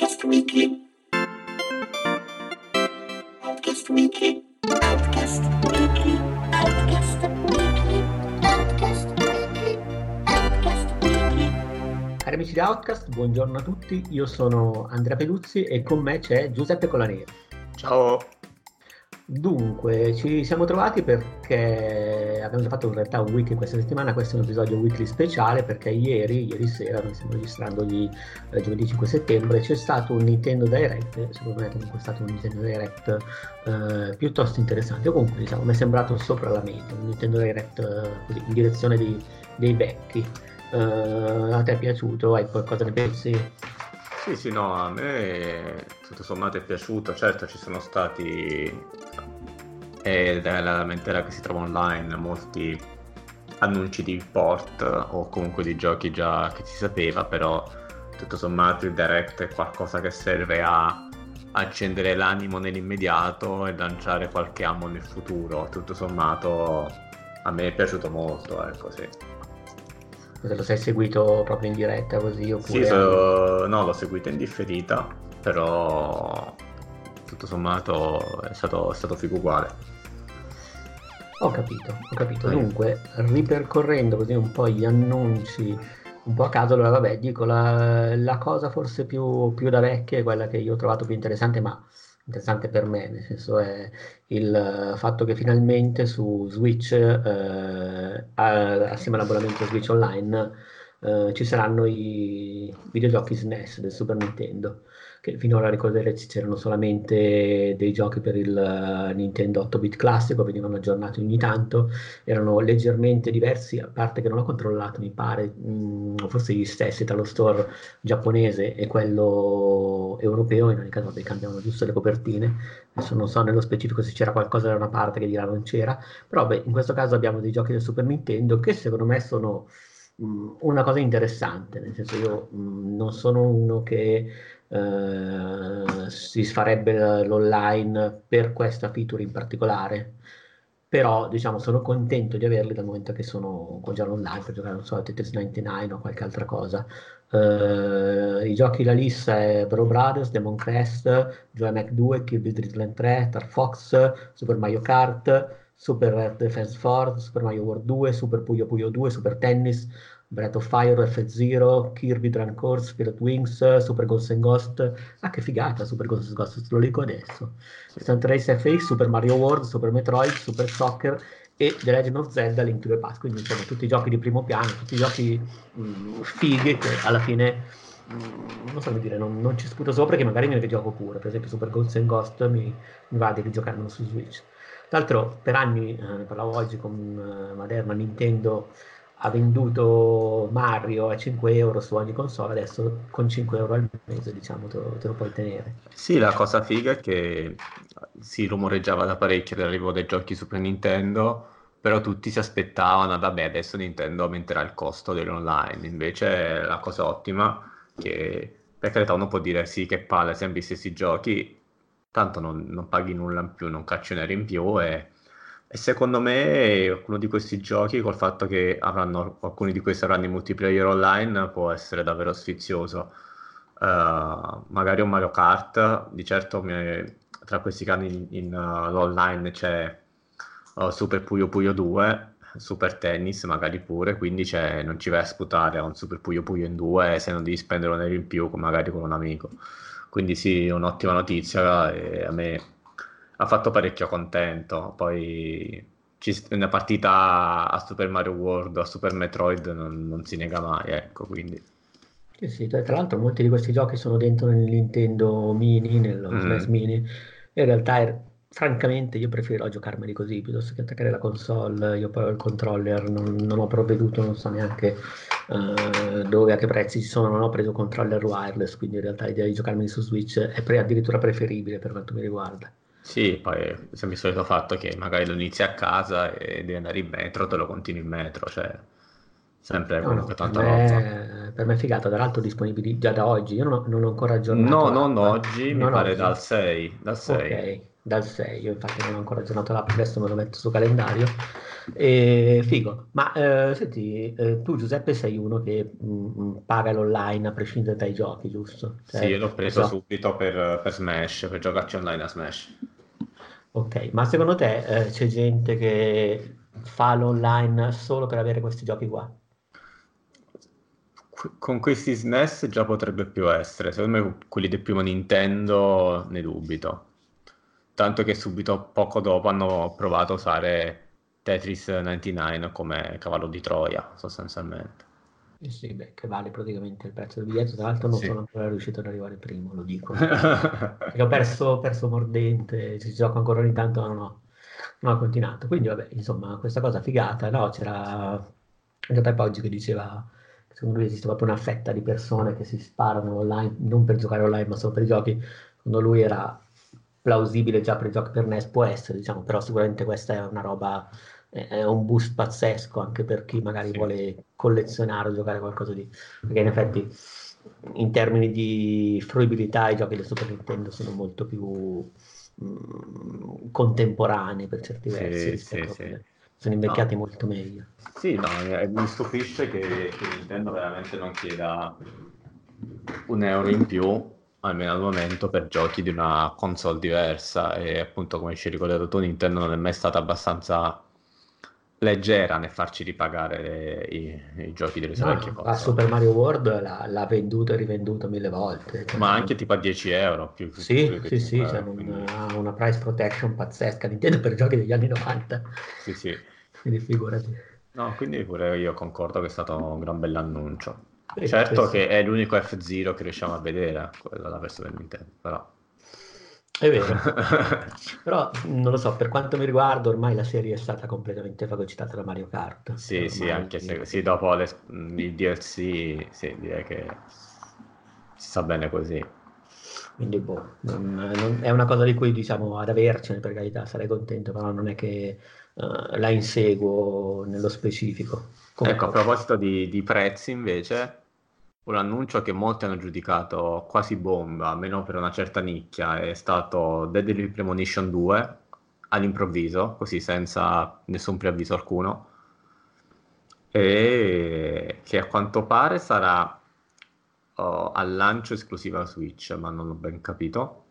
Outcast Weekly. Outcast Weekly. Outcast Weekly. Outcast Weekly. Outcast Weekly. Outcast Weekly. Cari amici di Outcast, buongiorno a tutti, io sono Andrea Peluzzi e con me c'è Giuseppe Colaneri. Ciao. Dunque, ci siamo trovati perché abbiamo già fatto in realtà un wiki questa settimana, questo è un episodio weekly speciale perché ieri, ieri sera, noi stiamo registrando gli, eh, giovedì 5 settembre, c'è stato un Nintendo Direct, secondo me comunque è stato un Nintendo Direct eh, piuttosto interessante, o comunque diciamo, mi è sembrato sopra la media, un Nintendo Direct eh, così, in direzione di- dei vecchi. Eh, a te è piaciuto? Hai qualcosa ne pensi? Sì, sì, no, a me tutto sommato è piaciuto. Certo, ci sono stati, ed è la lamentela che si trova online, molti annunci di port o comunque di giochi già che si sapeva, però tutto sommato il direct è qualcosa che serve a accendere l'animo nell'immediato e lanciare qualche amo nel futuro. Tutto sommato a me è piaciuto molto, ecco, sì. Te lo sei seguito proprio in diretta così? Oppure... Sì, so- no, l'ho seguita in differita, però tutto sommato è stato, è stato figo uguale. Ho capito, ho capito. Sì. Dunque, ripercorrendo così un po' gli annunci, un po' a caso, allora vabbè, dico la, la cosa forse più, più da vecchia è quella che io ho trovato più interessante, ma interessante per me, nel senso è il eh, fatto che finalmente su Switch, eh, assieme all'abbonamento Switch Online, eh, ci saranno i videogiochi SNES del Super Nintendo che finora ricorderete c'erano solamente dei giochi per il eh, Nintendo 8-bit classico, venivano aggiornati ogni tanto, erano leggermente diversi, a parte che non ho controllato, mi pare, mh, forse gli stessi tra lo store giapponese e quello europeo, in ogni caso vabbè, cambiavano giusto le copertine, adesso non so nello specifico se c'era qualcosa da una parte che di là non c'era, però beh, in questo caso abbiamo dei giochi del Super Nintendo che secondo me sono mh, una cosa interessante, nel senso io mh, non sono uno che eh, si farebbe l'online per questa feature in particolare, però diciamo sono contento di averli dal momento che sono già online per giocare non so a Tetris 99 o qualche altra cosa. Eh, I giochi la lista è Bro Brothers, Demon Crest, Joy Mac 2, Kirby Dream Land 3, Star Fox, Super Mario Kart, Super Defense Force, Super Mario World 2, Super Puyo Puyo 2, Super Tennis, Breath of Fire, F-Zero, Kirby Dragon Course, Spirit Wings, Super Ghost and Ghost. Ah, che figata, Super Ghost and Ghost, te lo dico adesso. Stunt Race FX, Super Mario World, Super Metroid, Super Soccer e The Legend of Zelda Link to the Past. Quindi, insomma, tutti i giochi di primo piano, tutti i giochi mh, fighi che alla fine, mh, non so come dire, non, non ci sputo sopra che magari me ne gioco pure. Per esempio, Super Ghost and Ghost mi, mi va di rigiocarmelo su Switch. Tra l'altro, per anni, eh, ne parlavo oggi con eh, Maderna, Nintendo ha venduto Mario a 5 euro su ogni console, adesso con 5 euro al mese, diciamo, te lo, te lo puoi tenere. Sì, la cosa figa è che si rumoreggiava da parecchio l'arrivo dei giochi Super Nintendo, però tutti si aspettavano, vabbè, adesso Nintendo aumenterà il costo dell'online. Invece la cosa ottima che per carità uno può dire sì, che palle, sempre gli stessi giochi, tanto non, non paghi nulla in più, non cacci un euro in più e, e secondo me alcuni di questi giochi, col fatto che avranno, alcuni di questi avranno i multiplayer online, può essere davvero sfizioso. Uh, magari un Mario Kart, di certo mi- tra questi cani in, in, uh, l'online c'è uh, Super Puyo Puyo 2, Super Tennis magari pure, quindi non ci vai a sputare a un Super Puyo Puyo in 2 se non devi spendere un euro in più magari con un amico. Quindi sì, un'ottima notizia e a me ha fatto parecchio contento. Poi ci- una partita a Super Mario World, a Super Metroid non, non si nega mai, ecco, quindi... Sì, sì, tra l'altro molti di questi giochi sono dentro nel Nintendo Mini, nello Mm. SNES Mini, in realtà er- francamente io preferirò giocarmeli così piuttosto che attaccare la console, io poi ho il controller, non, non ho provveduto, non so neanche eh, dove, a che prezzi ci sono, non ho preso controller wireless, quindi in realtà l'idea di giocarmeli su Switch è pre- addirittura preferibile per quanto mi riguarda. Sì, poi è il solito fatto che magari lo inizi a casa e devi andare in metro, te lo continui in metro, cioè sempre No, no, comunque per tanta roba. me, per me è figata, tra l'altro disponibili già da oggi, io non ho, non ho ancora aggiornato No, non oggi, mi non pare oggi. dal 6, dal 6. Ok, dal 6, io infatti non ho ancora aggiornato l'app, adesso me lo metto su calendario. E, figo, ma eh, senti, eh, tu Giuseppe sei uno che mh, mm, paga l'online a prescindere dai giochi, giusto? Cioè, sì, io l'ho preso so. subito per, per, Smash, per giocarci online a Smash. Ok, ma secondo te eh, c'è gente che fa l'online solo per avere questi giochi qua? con questi SNES già potrebbe più essere. Secondo me quelli del primo Nintendo ne dubito. Tanto che subito poco dopo hanno provato a usare Tetris 99 come cavallo di Troia, sostanzialmente. Eh sì, beh, che vale praticamente il prezzo del biglietto. Tra l'altro non sì. sono ancora riuscito ad arrivare primo, lo dico. ho perso, perso mordente, ci gioco ancora ogni tanto, ma non ho, non ho continuato. Quindi vabbè, insomma, questa cosa figata, no? C'era Giuseppe Poggi che diceva secondo lui esiste proprio una fetta di persone che si sparano online, non per giocare online ma solo per i giochi, secondo lui era plausibile già per i giochi per NES, può essere, diciamo, però sicuramente questa è una roba, è un boost pazzesco anche per chi magari sì. vuole collezionare o giocare qualcosa di... perché in effetti in termini di fruibilità i giochi del Super Nintendo sono molto più mh, mm, contemporanei per certi versi sì, sì, sono invecchiati no. molto meglio. Sì, no, mi stupisce che, che Nintendo veramente non chieda un euro in più almeno al momento per giochi di una console diversa e appunto come ci hai ricordato tu Nintendo non è mai stata abbastanza leggera nel farci ripagare i, i giochi delle sue no, vecchie console. A Super Mario World l'ha, l'ha, venduto e rivenduto mille volte. Cioè, Ma anche tipo a 10 euro. Più, sì, più sì, sì, cioè quindi... ha una price protection pazzesca Nintendo per giochi degli anni 90. Sì, sì. quindi figurati. No, quindi pure io concordo che è stato un gran bell'annuncio. Certo che è l'unico F0 che riusciamo a vedere, quella la versione Nintendo, però... È vero, però non lo so, per quanto mi riguarda ormai la serie è stata completamente fagocitata da Mario Kart. Sì, ormai sì, anche se sì, dopo le, il DLC, sì, direi che si sta bene così. Quindi boh, non, non, è una cosa di cui diciamo ad avercene per carità, sarei contento, però non è che uh, la inseguo nello specifico. Come ecco, a proposito di, di prezzi invece, un annuncio che molti hanno giudicato quasi bomba, almeno per una certa nicchia, è stato Deadly Premonition 2 all'improvviso, così senza nessun preavviso alcuno, e che a quanto pare sarà oh, al lancio esclusiva Switch, ma non ho ben capito.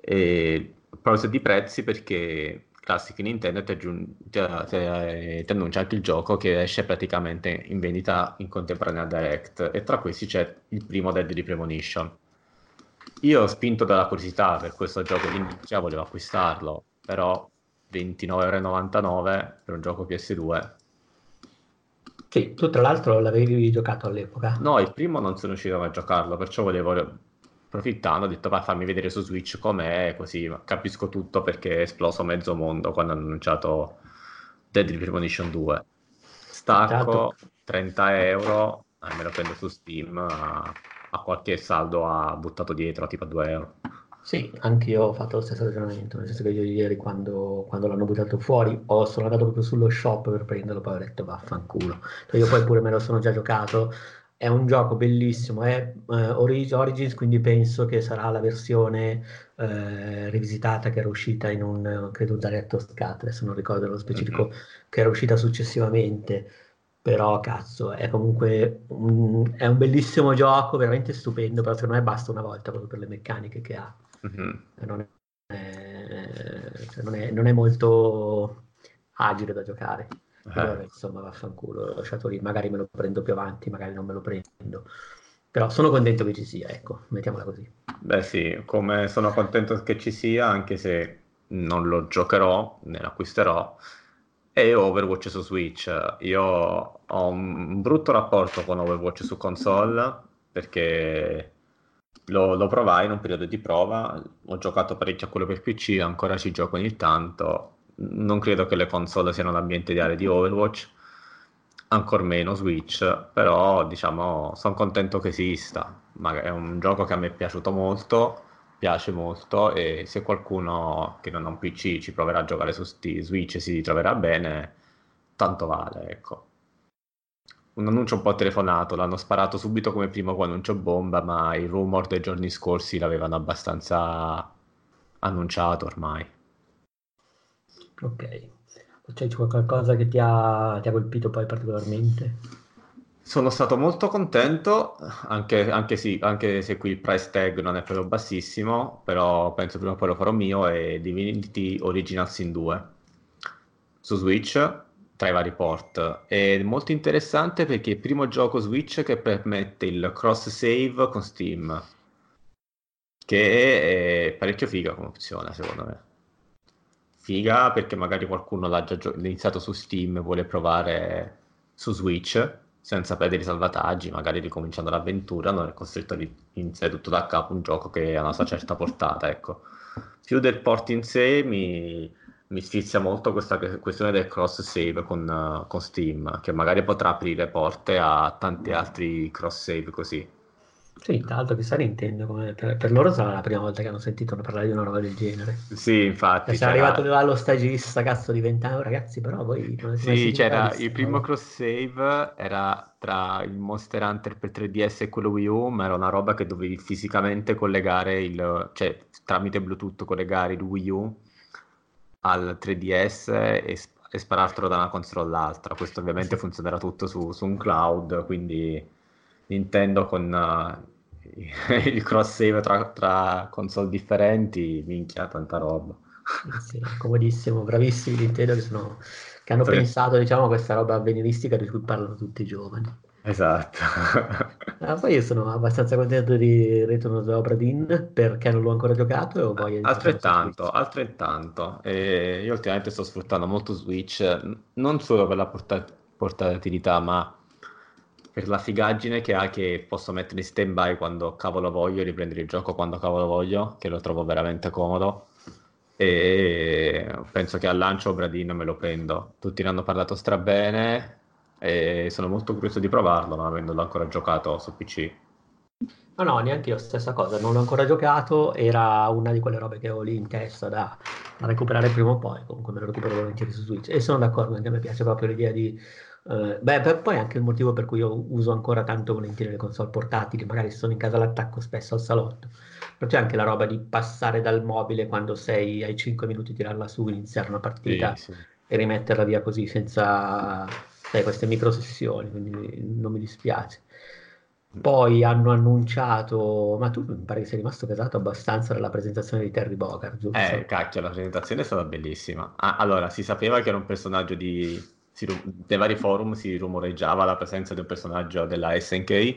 E a proposito di prezzi, perché classici Nintendo ti, aggiung- ti, ti, ti, annuncia anche il gioco che esce praticamente in vendita in contemporanea Direct e tra questi c'è il primo Deadly Premonition. Io spinto dalla curiosità per questo gioco già volevo acquistarlo, però 29,99€ per un gioco PS2. Sì, tu tra l'altro l'avevi giocato all'epoca. No, il primo non sono riuscito a giocarlo, perciò volevo approfittando ho detto vai fammi vedere su Switch com'è, così capisco tutto perché è esploso mezzo mondo quando hanno annunciato Deadly Premonition 2. Stacco 30 euro, eh, me lo prendo su Steam, a, a qualche saldo ha buttato dietro tipo a 2 euro. Sì, anche io ho fatto lo stesso ragionamento, nel senso che io ieri quando, quando l'hanno buttato fuori ho, sono andato proprio sullo shop per prenderlo, poi ho detto vaffanculo. Cioè, io poi pure me lo sono già giocato, è un gioco bellissimo, è uh, Origins, quindi penso che sarà la versione uh, rivisitata che era uscita in un, credo, Director's Cut, adesso non ricordo nello specifico, mm-hmm. che era uscita successivamente, però cazzo, è comunque un, è un bellissimo gioco, veramente stupendo, però secondo me basta una volta proprio per le meccaniche che ha. Mm-hmm. Non, è, cioè non, è, non è molto agile da giocare. Però, eh. insomma, vaffanculo, l'ho lasciato lì, magari me lo prendo più avanti, magari non me lo prendo. Però sono contento che ci sia, ecco, mettiamola così. Beh sì, come sono contento che ci sia, anche se non lo giocherò, ne l'acquisterò, è Overwatch su Switch. Io ho un brutto rapporto con Overwatch su console, perché lo, lo provai in un periodo di prova, ho giocato parecchio a quello per PC, ancora ci gioco ogni tanto, non credo che le console siano l'ambiente ideale di Overwatch, ancor meno Switch, però diciamo sono contento che esista. Ma è un gioco che a me è piaciuto molto, piace molto e se qualcuno che non ha un PC ci proverà a giocare su Switch e si troverà bene, tanto vale, ecco. Un annuncio un po' telefonato, l'hanno sparato subito come primo annuncio bomba, ma i rumor dei giorni scorsi l'avevano abbastanza annunciato ormai. Ok. C'è qualcosa che ti ha, ti ha colpito poi particolarmente? Sono stato molto contento, anche, anche, sì, anche, se qui il price tag non è proprio bassissimo, però penso prima o poi lo farò mio, è Divinity Original Sin 2 su Switch tra i vari port. È molto interessante perché è il primo gioco Switch che permette il cross save con Steam, che è parecchio figa come opzione secondo me. Figa perché magari qualcuno l'ha già gio- iniziato su Steam e vuole provare su Switch senza perdere i salvataggi, magari ricominciando l'avventura, non è costretto a iniziare tutto da capo un gioco che ha una sua certa portata, ecco. Più del port in sé mi, mi sfizia molto questa questione del cross save con, con, Steam, che magari potrà aprire porte a tanti altri cross save così. Sì, tra l'altro chissà Nintendo, come per, per, loro sarà la prima volta che hanno sentito parlare di una roba del genere. Sì, infatti. Se è arrivato allo stagista, cazzo, di 20 anni, ragazzi, però voi... Sì, c'era il primo cross save, era tra il Monster Hunter per 3DS e quello Wii U, ma era una roba che dovevi fisicamente collegare il... cioè tramite Bluetooth collegare il Wii U al 3DS e, e sparartelo da una console all'altra. Questo ovviamente sì. funzionerà tutto su, su, un cloud, quindi Nintendo con uh, il cross save tra, tra, console differenti, minchia, tanta roba. Sì, comodissimo, bravissimi Nintendo che, sono, che hanno sì. pensato diciamo, a questa roba avveniristica di cui parlano tutti i giovani. Esatto. ah, poi io sono abbastanza contento di Return of the Obra Dinn perché non l'ho ancora giocato e ho voglia di Altrettanto, altrettanto. E io ultimamente sto sfruttando molto Switch, non solo per la portat- portatilità, ma per la figaggine che ha che posso mettere in stand by quando cavolo voglio, riprendere il gioco quando cavolo voglio, che lo trovo veramente comodo. E penso che al lancio Obradin me lo prendo. Tutti ne hanno parlato strabene e sono molto curioso di provarlo, non avendolo ancora giocato su PC. No, no, neanche io, stessa cosa, non l'ho ancora giocato, era una di quelle robe che ho lì in testa da, da recuperare prima o poi, comunque me lo recupero volentieri su Switch e sono d'accordo, anche a me piace proprio l'idea di... Uh, beh, per, poi anche il motivo per cui io uso ancora tanto volentieri le console portatili, magari sono in casa l'attacco spesso al salotto, però c'è anche la roba di passare dal mobile quando sei ai 5 minuti, tirarla su, iniziare una partita sì, sì. e rimetterla via così senza sai, queste micro sessioni, quindi non mi dispiace. Poi hanno annunciato, ma tu mi pare che sei rimasto pesato abbastanza dalla presentazione di Terry Bogard, giusto? Eh, cacchio, la presentazione è stata bellissima. Ah, allora, si sapeva che era un personaggio di... Si, nei vari forum si rumoreggiava la presenza di un personaggio della SNK.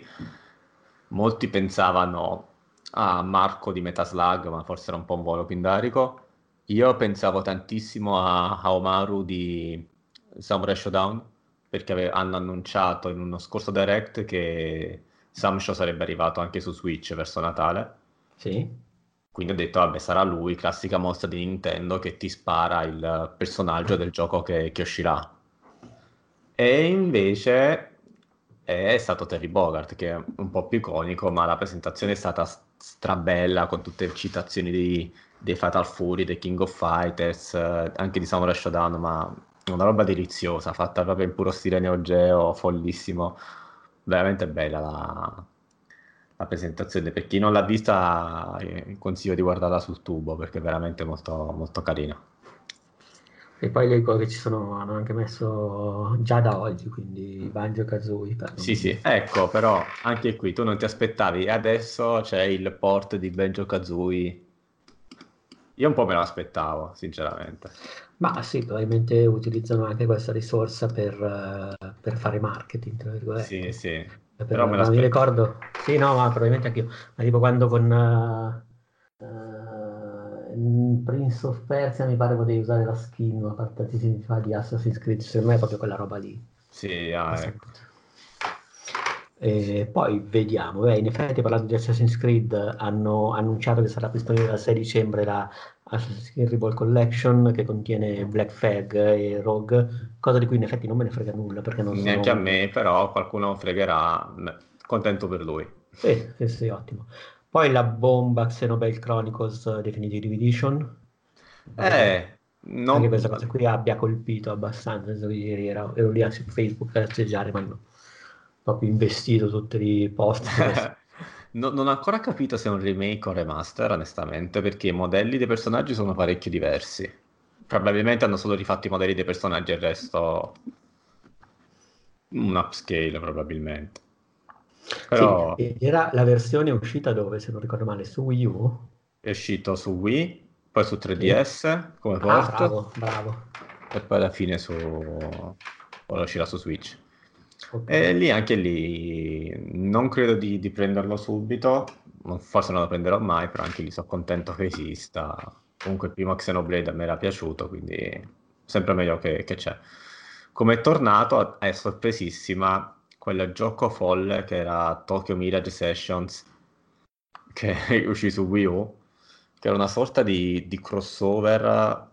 Molti pensavano a Marco di Metaslug, ma forse era un po' un volo pindarico. Io pensavo tantissimo a, a Omaru di Samurai Showdown perché ave- hanno annunciato in uno scorso direct che Samsho sarebbe arrivato anche su Switch verso Natale. Sì. Quindi ho detto, vabbè, sarà lui, classica mossa di Nintendo che ti spara il personaggio del gioco che, che uscirà. E invece è stato Terry Bogart, che è un po' più iconico, ma la presentazione è stata strabella con tutte le citazioni di, dei Fatal Fury, dei King of Fighters, eh, anche di Samurai Shodown, ma una roba deliziosa, fatta proprio in puro stile Neo Geo, follissimo. Veramente bella la, la presentazione. Per chi non l'ha vista, eh, consiglio di guardarla sul tubo perché è veramente molto, molto carina. E poi leggo che ci sono, hanno anche messo già da oggi, quindi Banjo Kazooie. Sì, sì, ecco, però anche qui tu non ti aspettavi, adesso c'è il port di Banjo Kazooie. Io un po' me lo aspettavo, sinceramente. Ma sì, probabilmente utilizzano anche questa risorsa per, uh, per fare marketing, tra virgolette. Sì, sì. Per, Però me mi ricordo, sì, no, ma probabilmente anche io. Ma tipo quando con uh, uh, Prince of Persia mi pare potevi usare la skin a parte fa di Assassin's Creed, secondo me è proprio quella roba lì. Sì, ah, ecco. E poi vediamo, Beh, in effetti parlando di Assassin's Creed hanno annunciato che sarà disponibile il 6 dicembre la Assassin's Creed Rebel Collection che contiene Black Flag e Rogue, cosa di cui in effetti non me ne frega nulla perché non Neanche sono... a me, però qualcuno fregherà, contento per lui. Sì, sì, sì, ottimo. Poi la bomba Xenoblade Chronicles Definitive Edition. Eh, non... Anche questa cosa qui abbia colpito abbastanza, ieri ero, ero lì su Facebook a cesteggiare, ma no proprio investito tutti i post. No- non ho ancora capito se è un remake o un remaster, onestamente, perché i modelli dei personaggi sono parecchio diversi. Probabilmente hanno solo rifatto i modelli dei personaggi e il resto un upscale, probabilmente. Però Sì, era la versione uscita dove, se non ricordo male, su Wii U? è uscito su Wii, poi su Sì. 3DS come Ah, port bravo, bravo. e poi alla fine su... ora uscirà su Switch. Ok. E lì anche lì non credo di, di prenderlo subito, forse non lo prenderò mai, però anche lì sono contento che esista. Comunque il primo Xenoblade a me era piaciuto, quindi sempre meglio che, che c'è. Come è tornato è sorpresissima quel gioco folle che era Tokyo Mirage Sessions, che uscì su Wii U, che era una sorta di, di crossover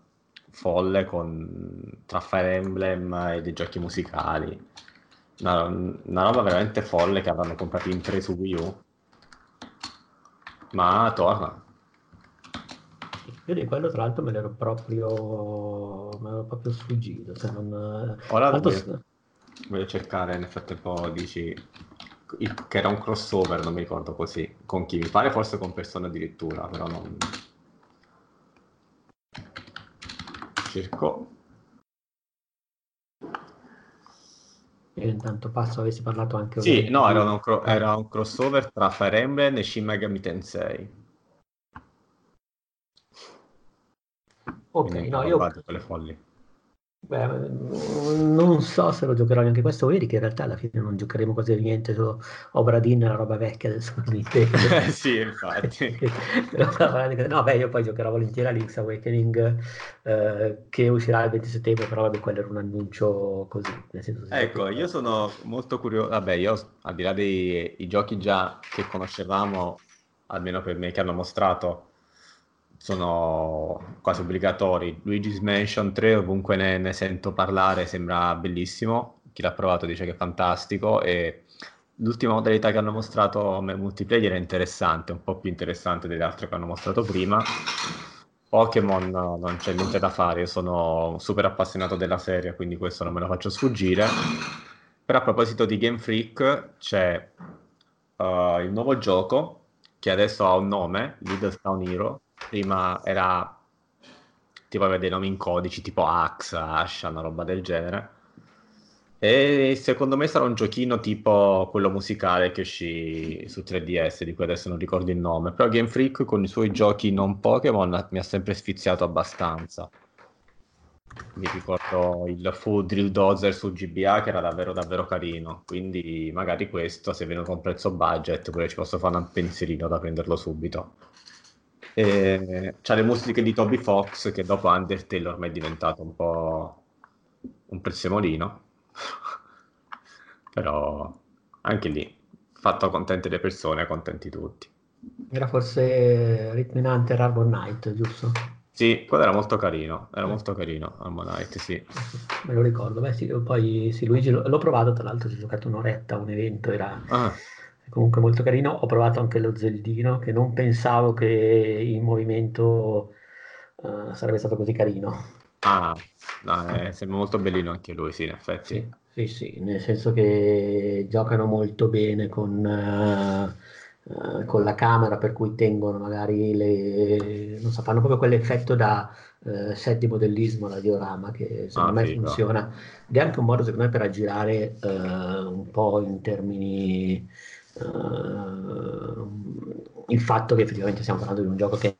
folle con, tra Fire Emblem e dei giochi musicali. Una, una roba veramente folle che avranno comprato in tre su Wii U. Ma torna. Io di quello, tra l'altro, me l'ero proprio, me l'ero proprio sfuggito. Se non... Ora Tanto voglio, cercare, nel frattempo dici il- che era un crossover, non mi ricordo così, con chi mi pare forse con persone addirittura, però non... Cerco. io intanto passo, avessi parlato anche Sì, no, era un, cro- era un crossover tra Fire Emblem e Shin Megami Tensei. Ok, Quindi no, io roba di quelle folli. Beh, non so se lo giocherò neanche questo. Vedi che in realtà alla fine non giocheremo quasi niente, solo Obra Dinn, la roba vecchia del Super Nintendo. sì, infatti. No, beh, io poi giocherò volentieri a Link's Awakening eh, che uscirà il 20 settembre, però vabbè, quello era un annuncio così, Ecco, sapeva. io sono molto curioso. Vabbè, io al di là dei i giochi già che conoscevamo, almeno per me che hanno mostrato, sono quasi obbligatori. Luigi's Mansion 3, ovunque ne, ne sento parlare, sembra bellissimo. Chi l'ha provato dice che è fantastico. E l'ultima modalità che hanno mostrato come multiplayer è interessante, un po' più interessante delle altre che hanno mostrato prima. Pokémon no, non c'è niente da fare, io sono super appassionato della serie, quindi questo non me lo faccio sfuggire. Però a proposito di Game Freak, c'è uh, il nuovo gioco che adesso ha un nome, Little Town Hero. Prima era tipo aveva dei nomi in codici tipo Axe, Asha, una roba del genere. E secondo me sarà un giochino tipo quello musicale che uscì su 3DS, di cui adesso non ricordo il nome. Però Game Freak con i suoi giochi non Pokémon mi ha sempre sfiziato abbastanza. Mi ricordo il Full Drill Dozer su GBA che era davvero davvero carino. Quindi magari questo, se viene con prezzo budget, pure ci posso fare un pensierino da prenderlo subito. E c'ha le musiche di Toby Fox che dopo Undertale ormai è diventato un po' un prezzemolino. Però anche lì, fatto contente le persone, contenti tutti. Era forse Hunter Arbor Night, giusto? Sì, quello era molto carino, era Eh. molto carino, Harmonite, sì. Me lo ricordo, beh sì, poi sì, Luigi l'ho l'ho provato, tra l'altro ci ho giocato un'oretta a un evento, era Ah, comunque molto carino. Ho provato anche lo Zeldino, che non pensavo che in movimento eh, sarebbe stato così carino. ah, no, eh, sembra molto bellino anche lui, sì, in effetti. Sì, sì, sì, nel senso che giocano molto bene con, eh, con la camera, per cui tengono magari le... non so, fanno proprio quell'effetto da eh, set di modellismo, da diorama, che secondo Ah, me figo. funziona. Ed è anche un modo, secondo me, per aggirare eh, un po' in termini... eh, il fatto che effettivamente stiamo parlando di un gioco che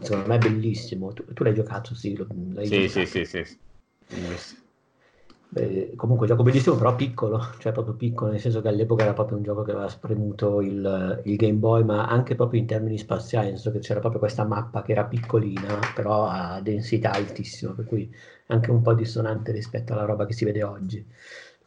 secondo me è bellissimo. Tu, tu l'hai giocato, sì, lo- l'hai Sì, giocato. sì, sì, sì. Beh, comunque gioco bellissimo, però piccolo, cioè proprio piccolo, nel senso che all'epoca era proprio un gioco che aveva spremuto il, il Game Boy, ma anche proprio in termini spaziali, nel senso che c'era proprio questa mappa che era piccolina, però a densità altissima, per cui anche un po' dissonante rispetto alla roba che si vede oggi.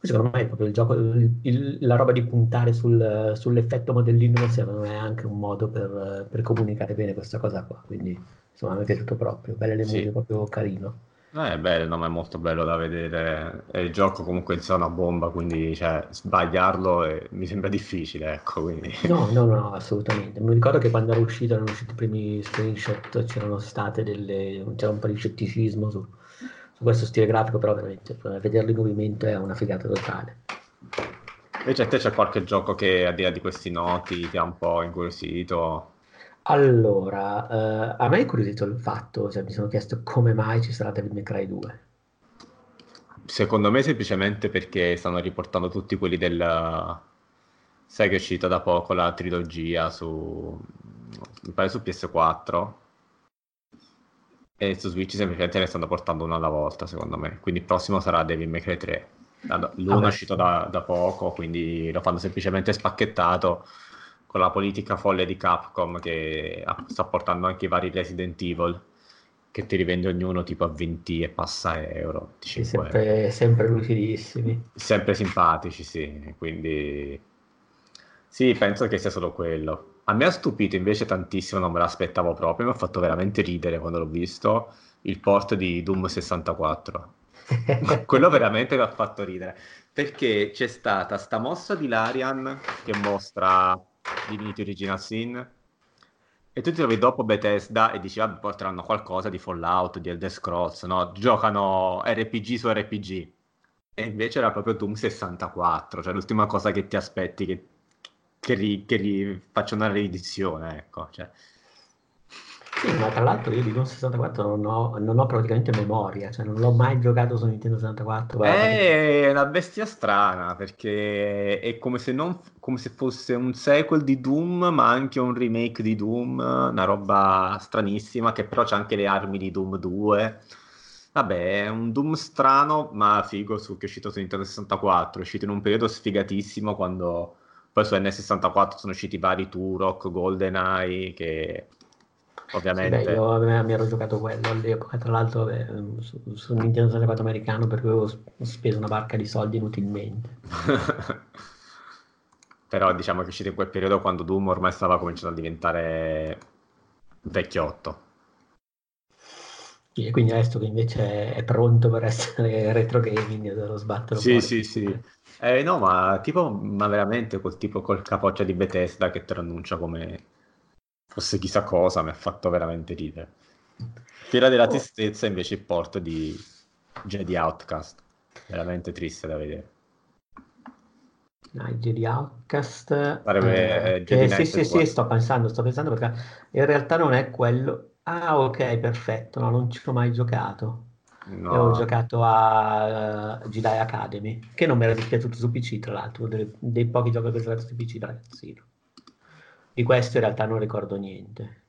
Secondo me è proprio il gioco, il- la roba di puntare sul- sull'effetto modellino, secondo me è anche un modo per, per comunicare bene questa cosa qua, quindi insomma mi è piaciuto proprio, belle le Sì. musiche, proprio carino. Eh, È bello, ma è molto bello da vedere. E il gioco comunque è una bomba, quindi cioè, sbagliarlo è- mi sembra difficile, ecco, quindi... No, no, no, no, assolutamente. Mi ricordo che quando era uscito, erano usciti i primi screenshot, c'erano state delle, c'era un po' di scetticismo su, su questo stile grafico, però veramente eh, vederlo in movimento è una figata totale. Invece a te c'è qualche gioco che al di là di questi noti ti ha un po' incuriosito? Allora, eh, a me è incuriosito il fatto, cioè mi sono chiesto come mai ci sarà May Cry 2. Secondo me semplicemente perché stanno riportando tutti quelli del... Sai che è uscita da poco la trilogia su... mi pare su PS4 e su Switch semplicemente ne stanno portando uno alla volta secondo me. Quindi il prossimo sarà Devil May Cry 3. L'uno è uscito da, da poco, quindi lo fanno semplicemente spacchettato con la politica folle di Capcom che sta portando anche i vari Resident Evil che ti rivende ognuno tipo a 20 e passa euro, 25 euro. sempre, sempre lucidissimi. Sempre simpatici, sì, quindi sì, penso che sia solo quello. A me ha stupito invece tantissimo, non me l'aspettavo proprio, mi ha fatto veramente ridere quando l'ho visto, il port di Doom 64. Quello veramente mi ha fatto ridere, perché c'è stata sta mossa di Larian che mostra Divinity Original Sin e tu ti trovi dopo Bethesda e dici vabbè porteranno qualcosa di Fallout, di Elder Scrolls, no? Giocano RPG su RPG. E invece era proprio Doom 64, cioè l'ultima cosa che ti aspetti che, che, ri- che ri- faccia una riedizione, ecco. Cioè, Sì, ma tra l'altro io di Doom 64 non ho, non ho praticamente memoria, cioè non l'ho mai giocato su Nintendo 64. guarda, È una bestia strana perché è come se, non, come se fosse un sequel di Doom, ma anche un remake di Doom, una roba stranissima che però c'ha anche le armi di Doom 2. Vabbè, è un Doom strano, ma figo su, che è uscito su Nintendo 64. È uscito in un periodo sfigatissimo quando poi su N64 sono usciti vari Turok, GoldenEye, che Sì, ovviamente... beh, io mi ero giocato quello all'epoca, tra l'altro eh, su, su Nintendo 64 americano perché avevo s- speso una barca di soldi inutilmente. Però diciamo che è uscito in quel periodo quando Doom ormai stava cominciando a diventare vecchiotto. Sì, e quindi adesso che invece è pronto per essere retro gaming, devo sbatterlo Sì, fuori. sì, sì. Eh, no, ma tipo, ma veramente col tipo col capoccia di Bethesda che te lo annuncia come fosse chissà cosa, mi ha fatto veramente ridere. Fiera della Oh. tristezza invece il port di Jedi Outcast. Veramente triste da vedere. No, Jedi Outcast. Sarebbe, eh, eh, Jedi sì, Knight sì, sì, War. sto pensando, sto pensando perché in realtà non è quello. Ah, ok, perfetto, no, non ci ho mai giocato. Io ho No, giocato a eh, Jedi Academy, che non mi era dispiaciuto su PC, tra l'altro, dei, dei pochi giochi che ho giocato su PC da ragazzino. Di questo in realtà non ricordo niente.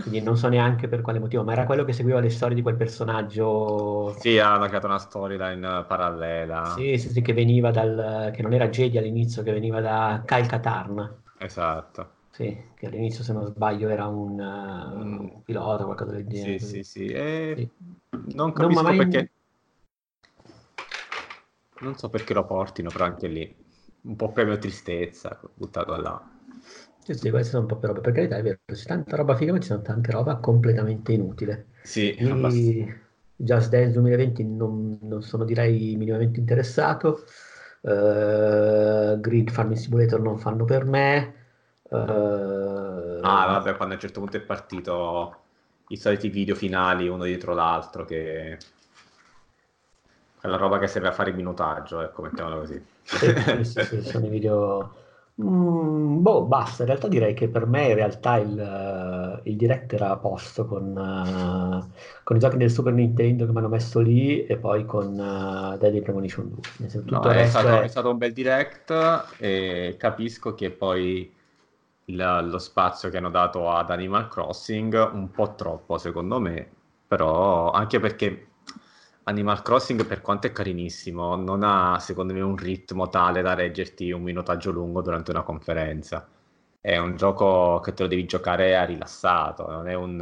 Quindi non so neanche per quale motivo, ma era quello che seguiva le storie di quel personaggio. Sì, hanno creato una storyline parallela. Sì, sì, sì, che veniva dal. che non era Jedi all'inizio, che veniva da Kyle Katarn. Esatto. Sì, che all'inizio, se non sbaglio, era un, eh, Mm. un pilota o qualcosa del genere. Sì, sì, sì. E Sì. non Non capisco m'ha mai- perché. Non so perché lo portino, però anche lì un po' premio tristezza buttato là. Sì, sì, queste sono un po' per roba. Per carità, è vero, c'è tanta roba figa, ma ci sono tante roba completamente inutile. Sì, abbast- Di Just Dance 2020 non, non sono direi minimamente interessato. Eh, Grid Farming Simulator non fanno per me. Eh, Ah, vabbè, quando a un certo punto è partito i soliti video finali uno dietro l'altro, che quella roba che serve a fare il minutaggio, ecco, mettiamola così. Sì, sì, sì, sì, sono i video. Mm, boh, basta. In realtà direi che per me in realtà il, eh, il direct era a posto con, eh, con i giochi del Super Nintendo che mi hanno messo lì e poi con uh, Deadly Premonition 2. Nel senso, No, è stato, è- è stato un bel direct e capisco che poi il- lo spazio che hanno dato ad Animal Crossing un po' troppo secondo me, però anche perché Animal Crossing per quanto è carinissimo non ha secondo me un ritmo tale da reggerti un minutaggio lungo durante una conferenza. È un gioco che te lo devi giocare a rilassato, non è un,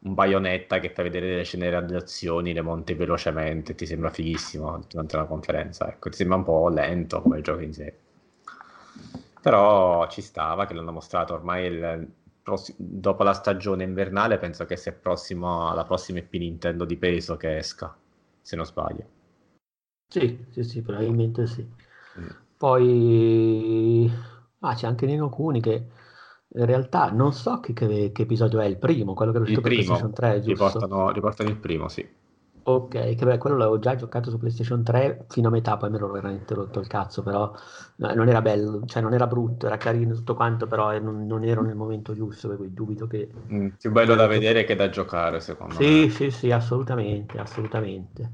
un baionetta che fai vedere delle scene di azioni, le monti velocemente, ti sembra fighissimo durante una conferenza, ecco, ti sembra un po' lento come gioco in sé. Però ci stava che l'hanno mostrato ormai il prossi- dopo la stagione invernale, penso che sia prossimo alla prossima EP Nintendo di peso che esca, se non sbaglio. Sì, sì, sì, probabilmente sì. Mm. Poi ah, c'è anche Nino Kuni che in realtà non so che, che- che episodio è il primo, quello che è Il uscito per primo, PlayStation 3, giusto? riportano, riportano il primo, sì. Ok, che beh, quello l'avevo già giocato su PlayStation 3 fino a metà, poi me l'ho veramente rotto il cazzo, però no, non era bello, cioè non era brutto, era carino tutto quanto, però eh, non, non ero nel momento giusto, per cui dubito che... Mm, più bello da vedere che da giocare, secondo Sì, me. sì, sì, assolutamente, assolutamente.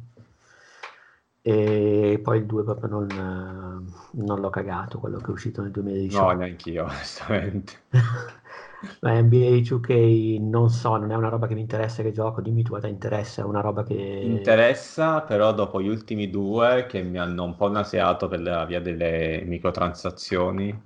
E poi il 2 proprio non, non l'ho cagato, quello che è uscito nel No, 2018. neanch'io, onestamente. Ma NBA 2K non so, non è una roba che mi interessa che gioco, dimmi tu, a te interessa, è una roba che... Interessa, però dopo gli ultimi due che mi hanno un po' naseato per la via delle microtransazioni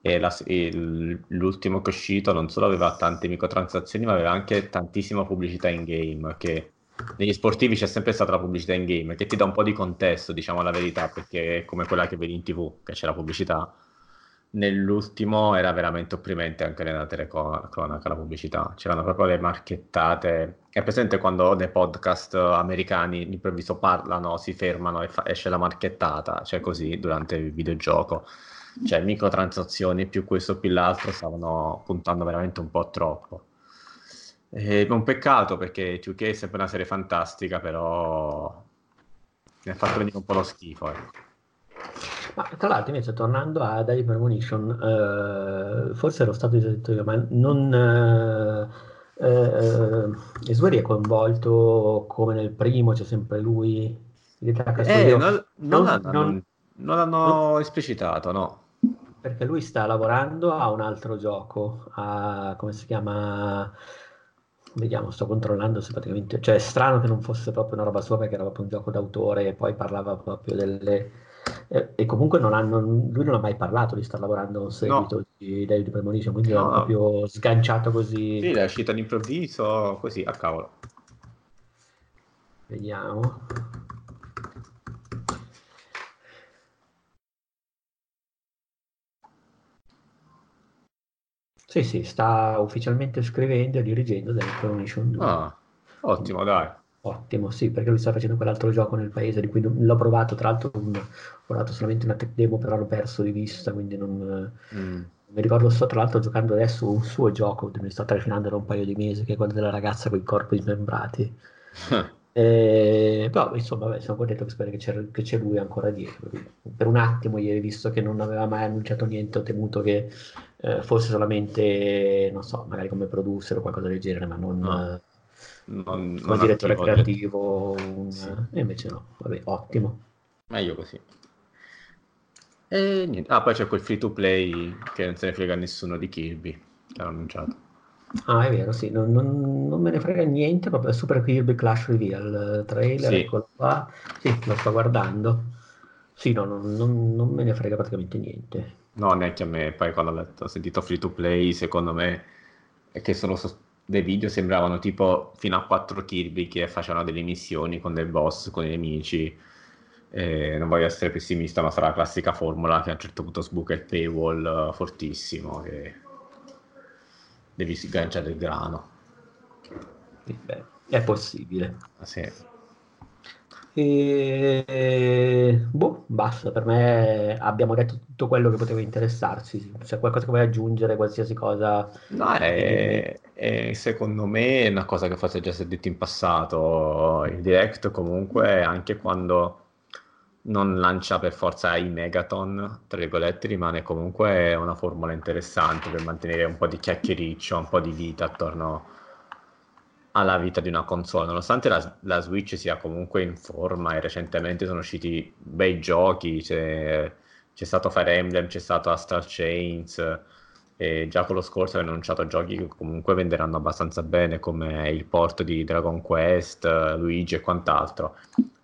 e la- il- l'ultimo che è uscito non solo aveva tante microtransazioni, ma aveva anche tantissima pubblicità in game, che negli sportivi c'è sempre stata la pubblicità in game, che ti dà un po' di contesto, diciamo la verità, perché è come quella che vedi in TV, che c'è la pubblicità. Nell'ultimo era veramente opprimente anche nella telecronaca la pubblicità, c'erano proprio le marchettate. È presente quando nei podcast americani all'improvviso parlano, si fermano e fa- esce la marchettata, cioè così durante il videogioco. Cioè microtransazioni più questo più l'altro stavano puntando veramente un po' troppo. È un peccato perché 2K è sempre una serie fantastica, però mi ha fatto venire un po' lo schifo, ecco. Ma tra l'altro invece tornando a Daily Premonition, eh, forse ero stato detto io, ma non... Eh, eh, Esweri è coinvolto come nel primo, c'è sempre lui, Eh, non, non Non- l'hanno, non- non l'hanno esplicitato, no. Perché lui sta lavorando a un altro gioco, a, come si chiama? Vediamo, sto controllando se praticamente, cioè è strano che non fosse proprio una roba sua perché era proprio un gioco d'autore e poi parlava proprio delle... eh, e comunque non hanno, lui non ha mai parlato di star lavorando a un seguito di David Premonition, quindi No, era no. proprio sganciato così. Sì, è uscito all'improvviso, così, a cavolo. Vediamo. Sì, sì, sta ufficialmente scrivendo e dirigendo David Premonition 2. Ah, ottimo, dai. Ottimo, sì, perché lui sta facendo quell'altro gioco nel paese di cui non- l'ho provato, tra l'altro un- ho provato solamente una tech demo, però l'ho perso di vista, quindi non, Mm. mi ricordo, sto tra l'altro giocando adesso un suo gioco, mi sto trascinando da un paio di mesi, che è quello della ragazza con i corpi smembrati. Eh, però insomma, vabbè, sono contento che spero che c'è, che c'è lui ancora dietro. Per un attimo, ieri, visto che non aveva mai annunciato niente, ho temuto che eh, fosse solamente, non so, magari come producer o qualcosa del genere, ma non No. Eh, Non, come non direttore attivo, creativo. un- Sì. E invece no, vabbè, ottimo. Meglio così. E niente. Ah, poi c'è quel free to play che non se ne frega nessuno di Kirby, che hanno annunciato. Ah, è vero, sì, non, non- non me ne frega niente, proprio Super Kirby Clash Reveal eh, trailer, Sì. eccolo qua. Sì, lo sto guardando. Sì, no, non, non- non me ne frega praticamente niente. No, neanche a me. Poi quando ho, letto- ho sentito free to play, secondo me è che sono so- dei video sembravano tipo fino a 4 Kirby che facevano delle missioni con del boss, con i nemici. E non voglio essere pessimista, ma sarà la classica formula che a un certo punto sbuca il paywall eh, fortissimo e devi sganciare il grano. Beh, è possibile. Ah, sì. E boh, basta, per me abbiamo detto tutto quello che poteva interessarci. Se c'è qualcosa che vuoi aggiungere, qualsiasi cosa. No, è, è- secondo me è una cosa che forse già si è detto in passato. Il direct comunque anche quando non lancia per forza i megaton, tra virgolette, rimane comunque una formula interessante per mantenere un po' di chiacchiericcio, un po' di vita attorno alla vita di una console, nonostante la, la Switch sia comunque in forma e recentemente sono usciti bei giochi, c'è, c'è stato Fire Emblem, c'è stato Astral Chains, e già con lo scorso hanno annunciato giochi che comunque venderanno abbastanza bene, come il port di Dragon Quest, Luigi e quant'altro.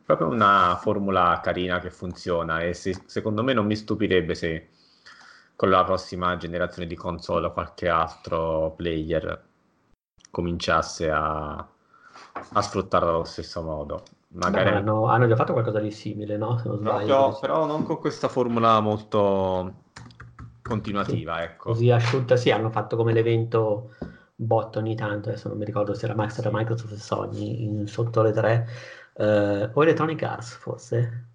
Proprio una formula carina che funziona e se- secondo me non mi stupirebbe se con la prossima generazione di console qualche altro player cominciasse a, a sfruttarla allo stesso modo. Beh, Magari hanno, hanno già fatto qualcosa di simile, no? Se non sbaglio. proprio, però non con questa formula molto continuativa, ecco. Così asciutta, sì, hanno fatto come l'evento bot ogni tanto, adesso non mi ricordo se era Max era Microsoft e Sony in- sotto le tre, eh, o Electronic Arts forse.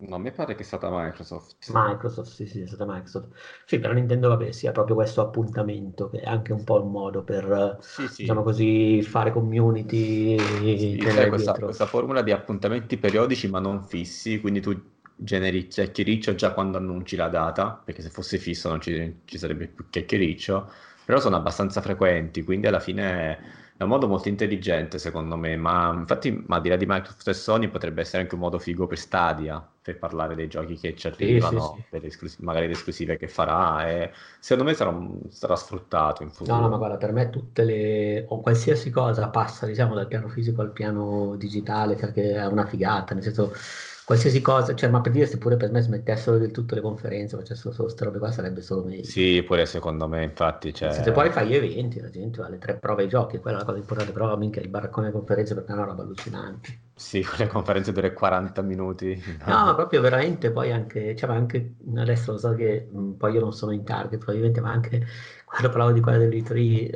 No, mi pare che è stata Microsoft. Microsoft, sì, sì, è stata Microsoft. Sì, però Nintendo, vabbè, sia proprio questo appuntamento che è anche un po' un modo per, Sì, sì. diciamo così, fare community, Sì, tenere questa, questa formula di appuntamenti periodici ma non fissi, quindi tu generi chiacchiericcio già quando annunci la data, perché se fosse fisso non ci, ci sarebbe più chiacchiericcio, però sono abbastanza frequenti, quindi alla fine è un modo molto intelligente secondo me, ma infatti ma al di là di Microsoft e Sony potrebbe essere anche un modo figo per Stadia, per parlare dei giochi che ci Sì, sì, arrivano, sì. per le esclus- magari le esclusive che farà, e secondo me sarà, sarà sfruttato in No, no, ma futuro. guarda, per me tutte le, o qualsiasi cosa passa, diciamo, dal piano fisico al piano digitale, perché è una figata, nel senso, qualsiasi cosa, cioè, ma per dire, se pure per me smettessero del tutto le conferenze, facessero solo queste robe qua, sarebbe solo meglio. Sì, pure secondo me, infatti, cioè... poi fai gli eventi, la gente va alle tre prove ai giochi, quella è la cosa importante, però minchia, il baraccone delle conferenze per me è una roba allucinante. Sì, con le conferenze dura 40 minuti. No, ma proprio veramente poi anche, cioè, anche adesso lo so che mh, poi io non sono in target, probabilmente, ma anche quando parlavo di quella dell'E3,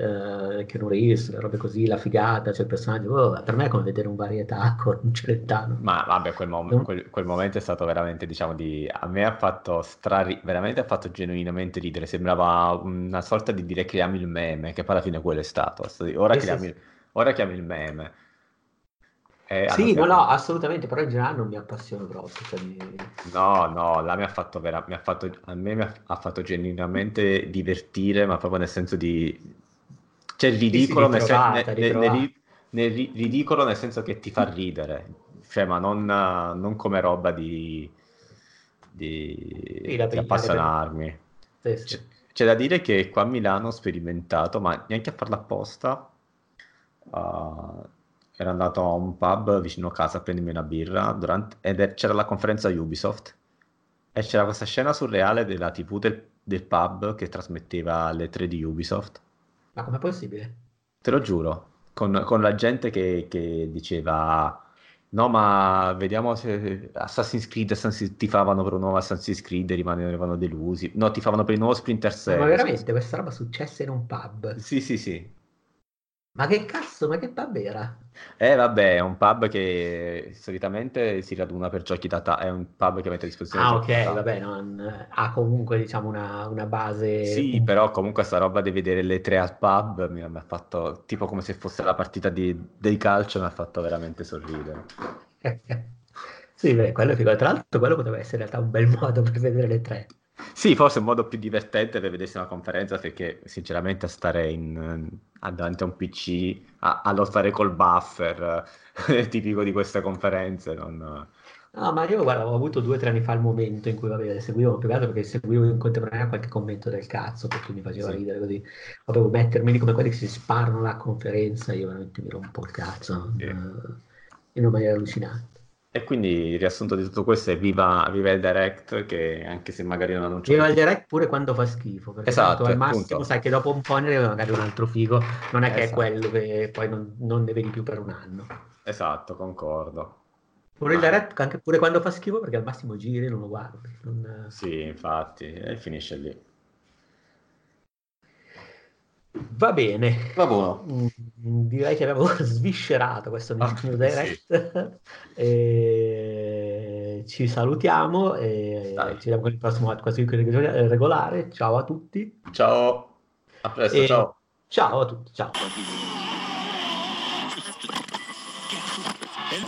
eh, Keanu Reeves, le robe così, la figata, cioè il personaggio, oh, per me è come vedere un varietà con un Celentano. Ma vabbè, quel, mom- Non- quel- quel momento è stato veramente, diciamo, di... A me ha fatto strari... veramente ha fatto genuinamente ridere. Sembrava una sorta di dire creiamo il meme, che poi alla fine quello è stato. Ora sì, creiamo sì. il... Ora chiami il meme. E hanno Sì, no, no, assolutamente, però in generale non mi appassiono troppo. cioè mi- No, no, là mi ha fatto vera... mi ha fatto... a me mi ha... ha fatto genuinamente divertire, ma proprio nel senso di... C'è il Sì, sì, ridicolo nel, sen- ritrovata, nel- nel- nel ritrovata. ri- nel ri- ridicolo nel senso che ti fa ridere, cioè, ma non, non come roba di, di, di appassionarmi. Sì, sì. C'è, c'è da dire che qua a Milano ho sperimentato, ma neanche a farla apposta. uh, ero andato a un pub vicino a casa a prendermi una birra durante- ed è- c'era la conferenza Ubisoft e c'era questa scena surreale della TV del, del pub che trasmetteva le tre di Ubisoft. Ma com'è possibile? Te lo giuro, con, con la gente che, che diceva no, ma vediamo se Assassin's Creed Assassin's Creed", tifavano per un nuovo Assassin's Creed e rimanevano delusi. No, tifavano per il nuovo Splinter Cell. Ma veramente questa roba successe in un pub? Sì, sì, sì. Ma che cazzo, ma che pub era? Eh, vabbè, è un pub che solitamente si raduna per giochi da tavola, è un pub che mette a disposizione Ah, ok, vabbè, non- ha comunque diciamo una, una base. Sì, però comunque sta roba di vedere le tre al pub mi, mi ha fatto tipo come se fosse la partita di, dei calcio, mi ha fatto veramente sorridere. Sì, beh, quello figo. Tra l'altro, quello poteva essere in realtà un bel modo per vedere le tre. Sì, forse è un modo più divertente per vedersi una conferenza perché sinceramente a stare in, a- davanti a un PC, a, a lottare col buffer, è tipico di queste conferenze, non... No, ma io guarda, ho avuto due o tre anni fa il momento in cui vabbè, seguivo più che altro perché seguivo in contemporanea qualche commento del cazzo perché mi faceva Sì. ridere così. Potevo mettermi lì come quelli che si sparano la conferenza, io veramente mi rompo il cazzo Sì. eh, in una maniera allucinante. E quindi il riassunto di tutto questo è viva, viva il Direct che anche se magari non annunciato Viva il direct pure quando fa schifo, perché Esatto, al massimo sai che dopo un po' ne arriva magari un altro figo, non è che è Esatto. quello che poi non, non ne vedi più per un anno. Esatto, concordo. Pure il direct anche pure quando fa schifo perché al massimo giri e non lo guardi. non- Sì, infatti, e finisce lì. Va bene. Va buono. Mm, Direi che abbiamo sviscerato questo Ah, Nintendo Direct. E ci salutiamo e Dai. ci vediamo con il prossimo quasi regolare. Ciao a tutti. Ciao, a presto, E- ciao. Ciao a tutti. Ciao.